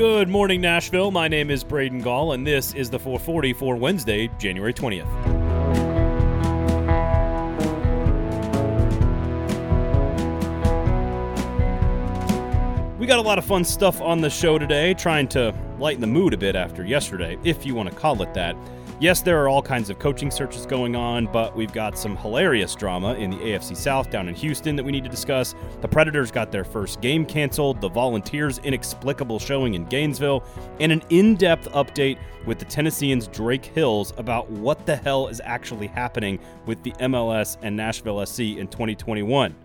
Good morning, Nashville. My name is Braden Gall, and this is the 440 for Wednesday, January 20th. We got a lot of fun stuff on the show today, trying to lighten the mood a bit after yesterday, if you want to call it that. Yes, there are all kinds of coaching searches going on, but we've got some hilarious drama in the AFC South down in Houston that we need to discuss. The Predators got their first game canceled, the Volunteers' inexplicable showing in Gainesville, and an in depth update with the Tennesseans' Drake Hills about what the hell is actually happening with the MLS and Nashville SC in 2021.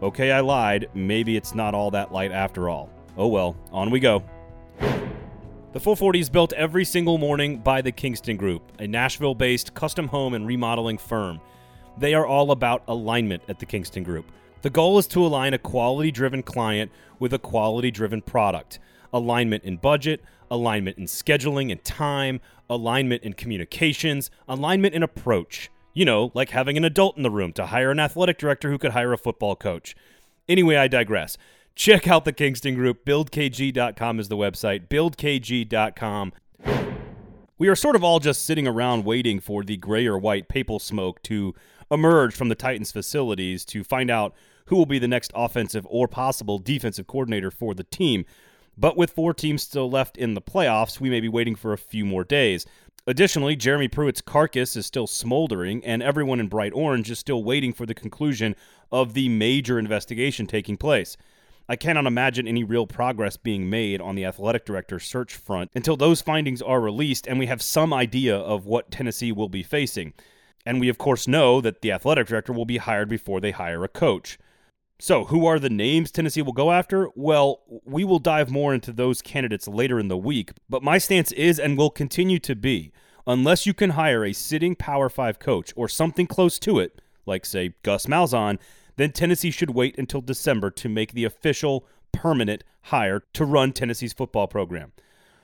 Okay, I lied. Maybe it's not all that light after all. Oh well, on we go. The 440 is built every single morning by the Kingston Group, a Nashville based custom home and remodeling firm. They are all about alignment at the Kingston Group. The goal is to align a quality driven client with a quality driven product. Alignment in budget, alignment in scheduling and time, alignment in communications, alignment in approach. You know, like having an adult in the room to hire an athletic director who could hire a football coach. Anyway, I digress. Check out the Kingston Group. BuildKG.com is the website. BuildKG.com. We are sort of all just sitting around waiting for the gray or white papal smoke to emerge from the Titans facilities to find out who will be the next offensive or possible defensive coordinator for the team. But with four teams still left in the playoffs, we may be waiting for a few more days. Additionally, Jeremy Pruitt's carcass is still smoldering, and everyone in bright orange is still waiting for the conclusion of the major investigation taking place. I cannot imagine any real progress being made on the athletic director search front until those findings are released and we have some idea of what Tennessee will be facing. And we, of course, know that the athletic director will be hired before they hire a coach. So, who are the names Tennessee will go after? Well, we will dive more into those candidates later in the week, but my stance is and will continue to be unless you can hire a sitting Power 5 coach or something close to it, like, say, Gus Malzahn, then Tennessee should wait until December to make the official permanent hire to run Tennessee's football program.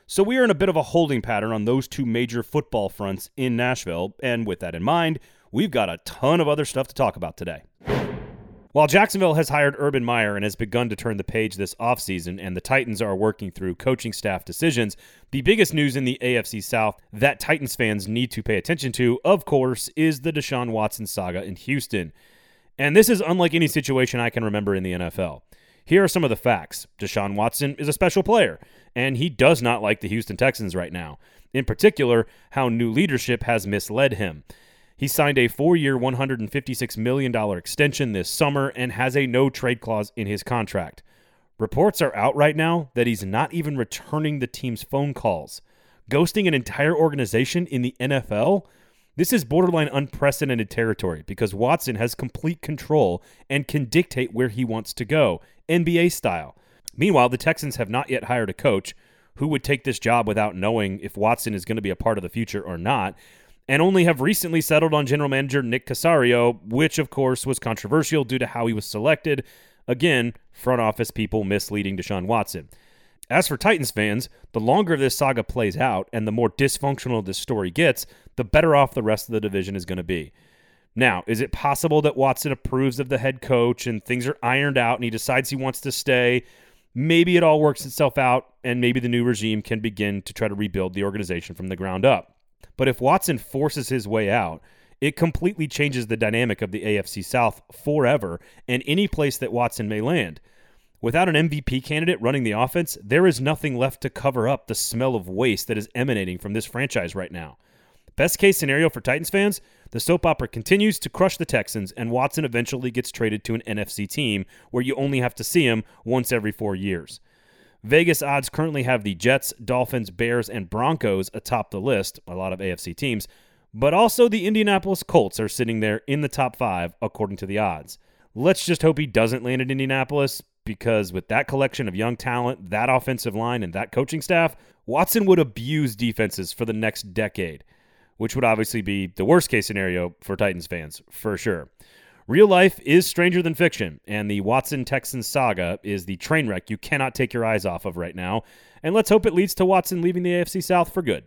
So we are in a bit of a holding pattern on those two major football fronts in Nashville, and with that in mind, we've got a ton of other stuff to talk about today. While Jacksonville has hired Urban Meyer and has begun to turn the page this offseason, and the Titans are working through coaching staff decisions, the biggest news in the AFC South that Titans fans need to pay attention to, of course, is the Deshaun Watson saga in Houston. And this is unlike any situation I can remember in the NFL. Here are some of the facts Deshaun Watson is a special player, and he does not like the Houston Texans right now. In particular, how new leadership has misled him. He signed a four year, $156 million extension this summer and has a no trade clause in his contract. Reports are out right now that he's not even returning the team's phone calls. Ghosting an entire organization in the NFL? This is borderline unprecedented territory because Watson has complete control and can dictate where he wants to go, NBA style. Meanwhile, the Texans have not yet hired a coach who would take this job without knowing if Watson is going to be a part of the future or not, and only have recently settled on general manager Nick Caserio, which of course was controversial due to how he was selected. Again, front office people misleading Deshaun Watson. As for Titans fans, the longer this saga plays out and the more dysfunctional this story gets, the better off the rest of the division is going to be. Now, is it possible that Watson approves of the head coach and things are ironed out and he decides he wants to stay? Maybe it all works itself out and maybe the new regime can begin to try to rebuild the organization from the ground up. But if Watson forces his way out, it completely changes the dynamic of the AFC South forever and any place that Watson may land. Without an MVP candidate running the offense, there is nothing left to cover up the smell of waste that is emanating from this franchise right now. Best case scenario for Titans fans, the soap opera continues to crush the Texans, and Watson eventually gets traded to an NFC team where you only have to see him once every four years. Vegas odds currently have the Jets, Dolphins, Bears, and Broncos atop the list, a lot of AFC teams, but also the Indianapolis Colts are sitting there in the top five, according to the odds. Let's just hope he doesn't land in Indianapolis because with that collection of young talent, that offensive line, and that coaching staff, Watson would abuse defenses for the next decade, which would obviously be the worst case scenario for Titans fans, for sure. Real life is stranger than fiction, and the Watson Texans saga is the train wreck you cannot take your eyes off of right now. And let's hope it leads to Watson leaving the AFC South for good.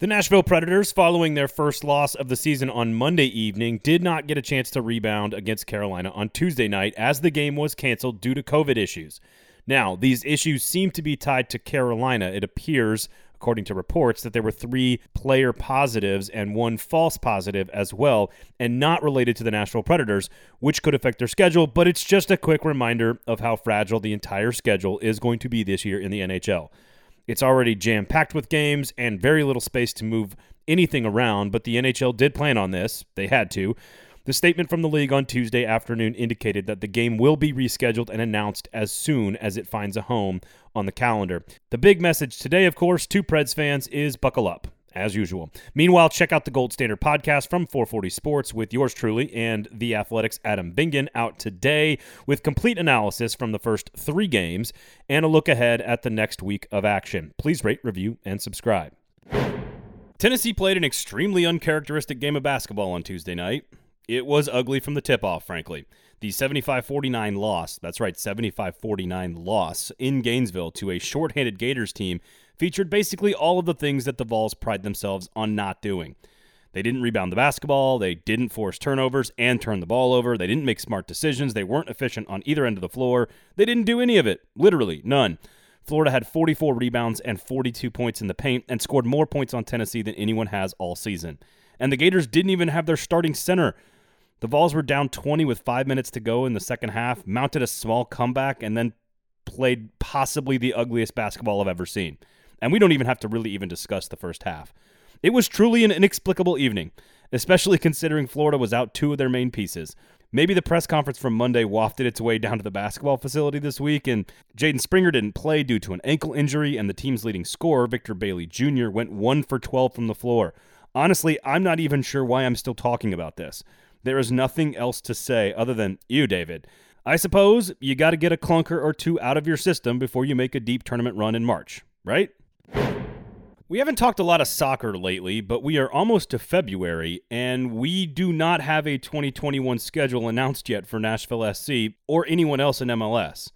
The Nashville Predators, following their first loss of the season on Monday evening, did not get a chance to rebound against Carolina on Tuesday night as the game was canceled due to COVID issues. Now, these issues seem to be tied to Carolina. It appears, according to reports, that there were three player positives and one false positive as well, and not related to the Nashville Predators, which could affect their schedule. But it's just a quick reminder of how fragile the entire schedule is going to be this year in the NHL. It's already jam packed with games and very little space to move anything around, but the NHL did plan on this. They had to. The statement from the league on Tuesday afternoon indicated that the game will be rescheduled and announced as soon as it finds a home on the calendar. The big message today, of course, to Preds fans is buckle up as usual. Meanwhile, check out the Gold Standard podcast from 440 Sports with yours truly and the Athletics Adam Vingan out today with complete analysis from the first three games and a look ahead at the next week of action. Please rate, review, and subscribe. Tennessee played an extremely uncharacteristic game of basketball on Tuesday night. It was ugly from the tip off, frankly. The 75 49 loss, that's right, 75 49 loss in Gainesville to a shorthanded Gators team featured basically all of the things that the Vols pride themselves on not doing. They didn't rebound the basketball, they didn't force turnovers and turn the ball over, they didn't make smart decisions, they weren't efficient on either end of the floor, they didn't do any of it. Literally, none. Florida had 44 rebounds and 42 points in the paint and scored more points on Tennessee than anyone has all season. And the Gators didn't even have their starting center. The Vols were down 20 with five minutes to go in the second half, mounted a small comeback, and then played possibly the ugliest basketball I've ever seen. And we don't even have to really even discuss the first half. It was truly an inexplicable evening, especially considering Florida was out two of their main pieces. Maybe the press conference from Monday wafted its way down to the basketball facility this week, and Jaden Springer didn't play due to an ankle injury, and the team's leading scorer, Victor Bailey Jr., went 1 for 12 from the floor. Honestly, I'm not even sure why I'm still talking about this. There is nothing else to say other than you, David. I suppose you got to get a clunker or two out of your system before you make a deep tournament run in March, right? We haven't talked a lot of soccer lately, but we are almost to February, and we do not have a 2021 schedule announced yet for Nashville SC or anyone else in MLS.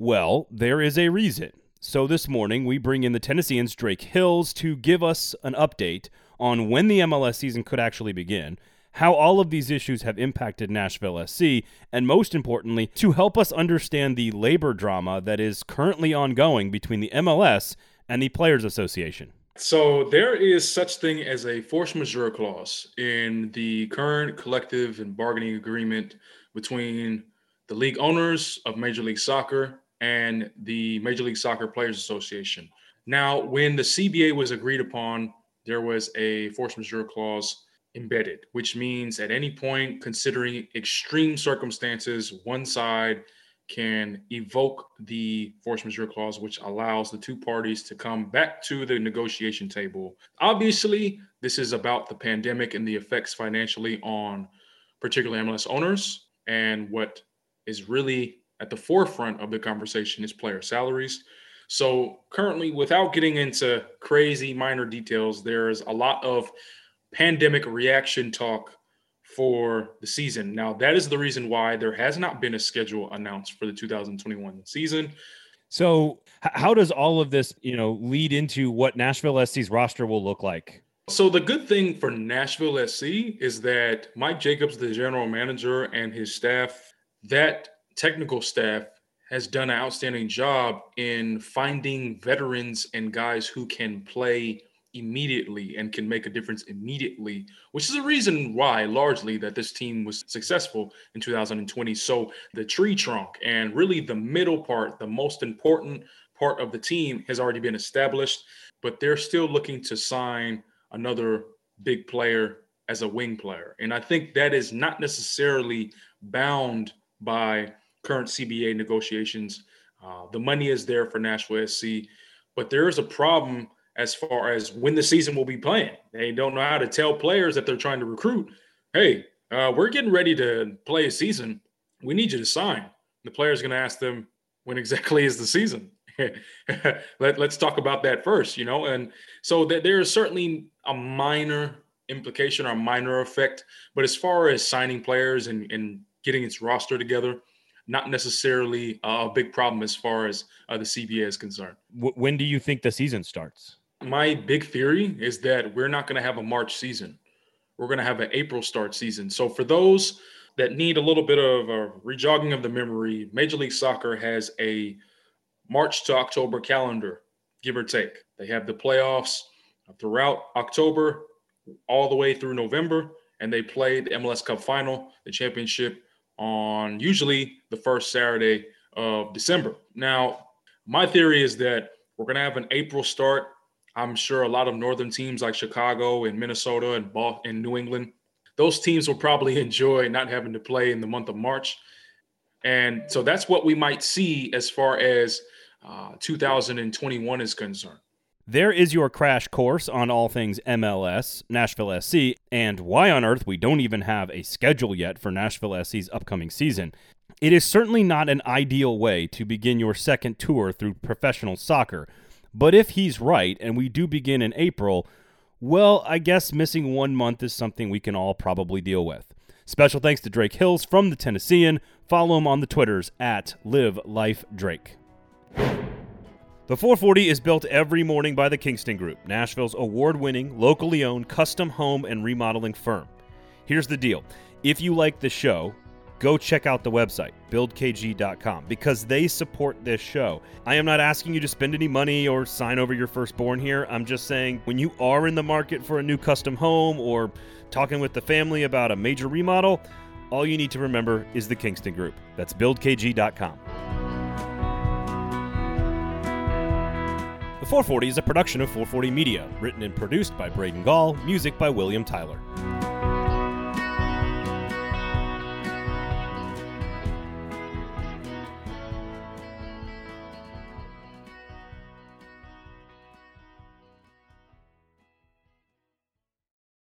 Well, there is a reason. So this morning, we bring in the Tennesseans Drake Hills to give us an update on when the MLS season could actually begin how all of these issues have impacted Nashville SC, and most importantly, to help us understand the labor drama that is currently ongoing between the MLS and the Players Association. So there is such thing as a force majeure clause in the current collective and bargaining agreement between the league owners of Major League Soccer and the Major League Soccer Players Association. Now, when the CBA was agreed upon, there was a force majeure clause embedded, which means at any point, considering extreme circumstances, one side can evoke the force majeure clause, which allows the two parties to come back to the negotiation table. Obviously, this is about the pandemic and the effects financially on particularly MLS owners. And what is really at the forefront of the conversation is player salaries. So, currently, without getting into crazy minor details, there's a lot of pandemic reaction talk for the season. Now, that is the reason why there has not been a schedule announced for the 2021 season. So, how does all of this, you know, lead into what Nashville SC's roster will look like? So, the good thing for Nashville SC is that Mike Jacobs, the general manager, and his staff, that technical staff has done an outstanding job in finding veterans and guys who can play immediately and can make a difference immediately, which is a reason why largely that this team was successful in 2020. So the tree trunk and really the middle part, the most important part of the team has already been established, but they're still looking to sign another big player as a wing player. And I think that is not necessarily bound by current CBA negotiations. Uh, the money is there for Nashville SC, but there is a problem as far as when the season will be playing. They don't know how to tell players that they're trying to recruit, hey, uh, we're getting ready to play a season. We need you to sign. The player's going to ask them, when exactly is the season? Let, us talk about that first, you know? And so th- there is certainly a minor implication or minor effect. But as far as signing players and, and getting its roster together, not necessarily a big problem as far as uh, the CBA is concerned. when do you think the season starts? My big theory is that we're not going to have a March season. We're going to have an April start season. So for those that need a little bit of a rejogging of the memory, Major League Soccer has a March to October calendar, give or take. They have the playoffs throughout October all the way through November, and they play the MLS Cup final, the championship, on usually the first Saturday of December. Now, my theory is that we're going to have an April start. I'm sure a lot of northern teams like Chicago and Minnesota and and New England, those teams will probably enjoy not having to play in the month of March. And so that's what we might see as far as uh, 2021 is concerned. There is your crash course on all things MLS, Nashville SC, and why on earth we don't even have a schedule yet for Nashville SC's upcoming season. It is certainly not an ideal way to begin your second tour through professional soccer, but if he's right and we do begin in April, well, I guess missing one month is something we can all probably deal with. Special thanks to Drake Hills from the Tennessean. Follow him on the Twitters at Live Life Drake. The 440 is built every morning by the Kingston Group, Nashville's award winning, locally owned custom home and remodeling firm. Here's the deal if you like the show, go check out the website, buildkg.com, because they support this show. I am not asking you to spend any money or sign over your firstborn here. I'm just saying when you are in the market for a new custom home or talking with the family about a major remodel, all you need to remember is the Kingston Group. That's buildkg.com. The 440 is a production of 440 Media, written and produced by Braden Gall, music by William Tyler.